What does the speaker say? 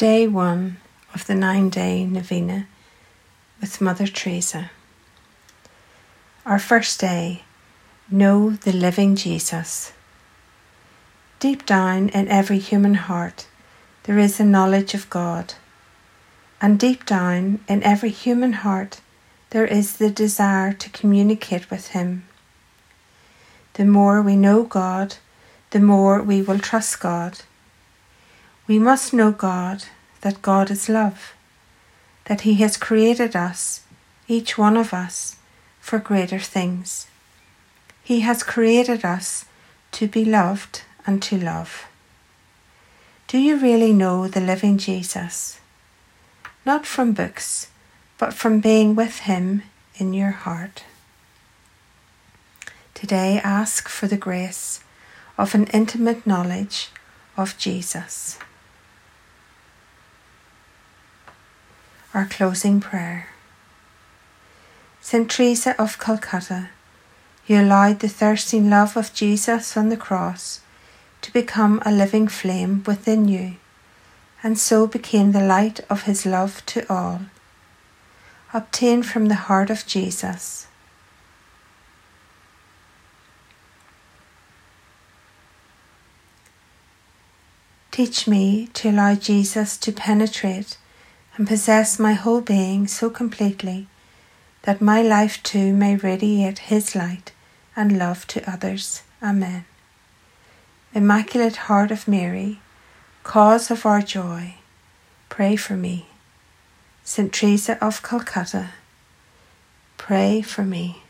Day 1 of the nine day novena with Mother Teresa. Our first day Know the living Jesus. Deep down in every human heart, there is a knowledge of God. And deep down in every human heart, there is the desire to communicate with Him. The more we know God, the more we will trust God we must know God, that God is love, that He has created us, each one of us, for greater things. He has created us to be loved and to love. Do you really know the living Jesus? Not from books, but from being with Him in your heart. Today, ask for the grace of an intimate knowledge of Jesus. Our closing prayer. St. Teresa of Calcutta, you allowed the thirsting love of Jesus on the cross to become a living flame within you, and so became the light of his love to all. Obtain from the heart of Jesus. Teach me to allow Jesus to penetrate and possess my whole being so completely that my life too may radiate His light and love to others. Amen. Immaculate Heart of Mary, cause of our joy, pray for me. St. Teresa of Calcutta, pray for me.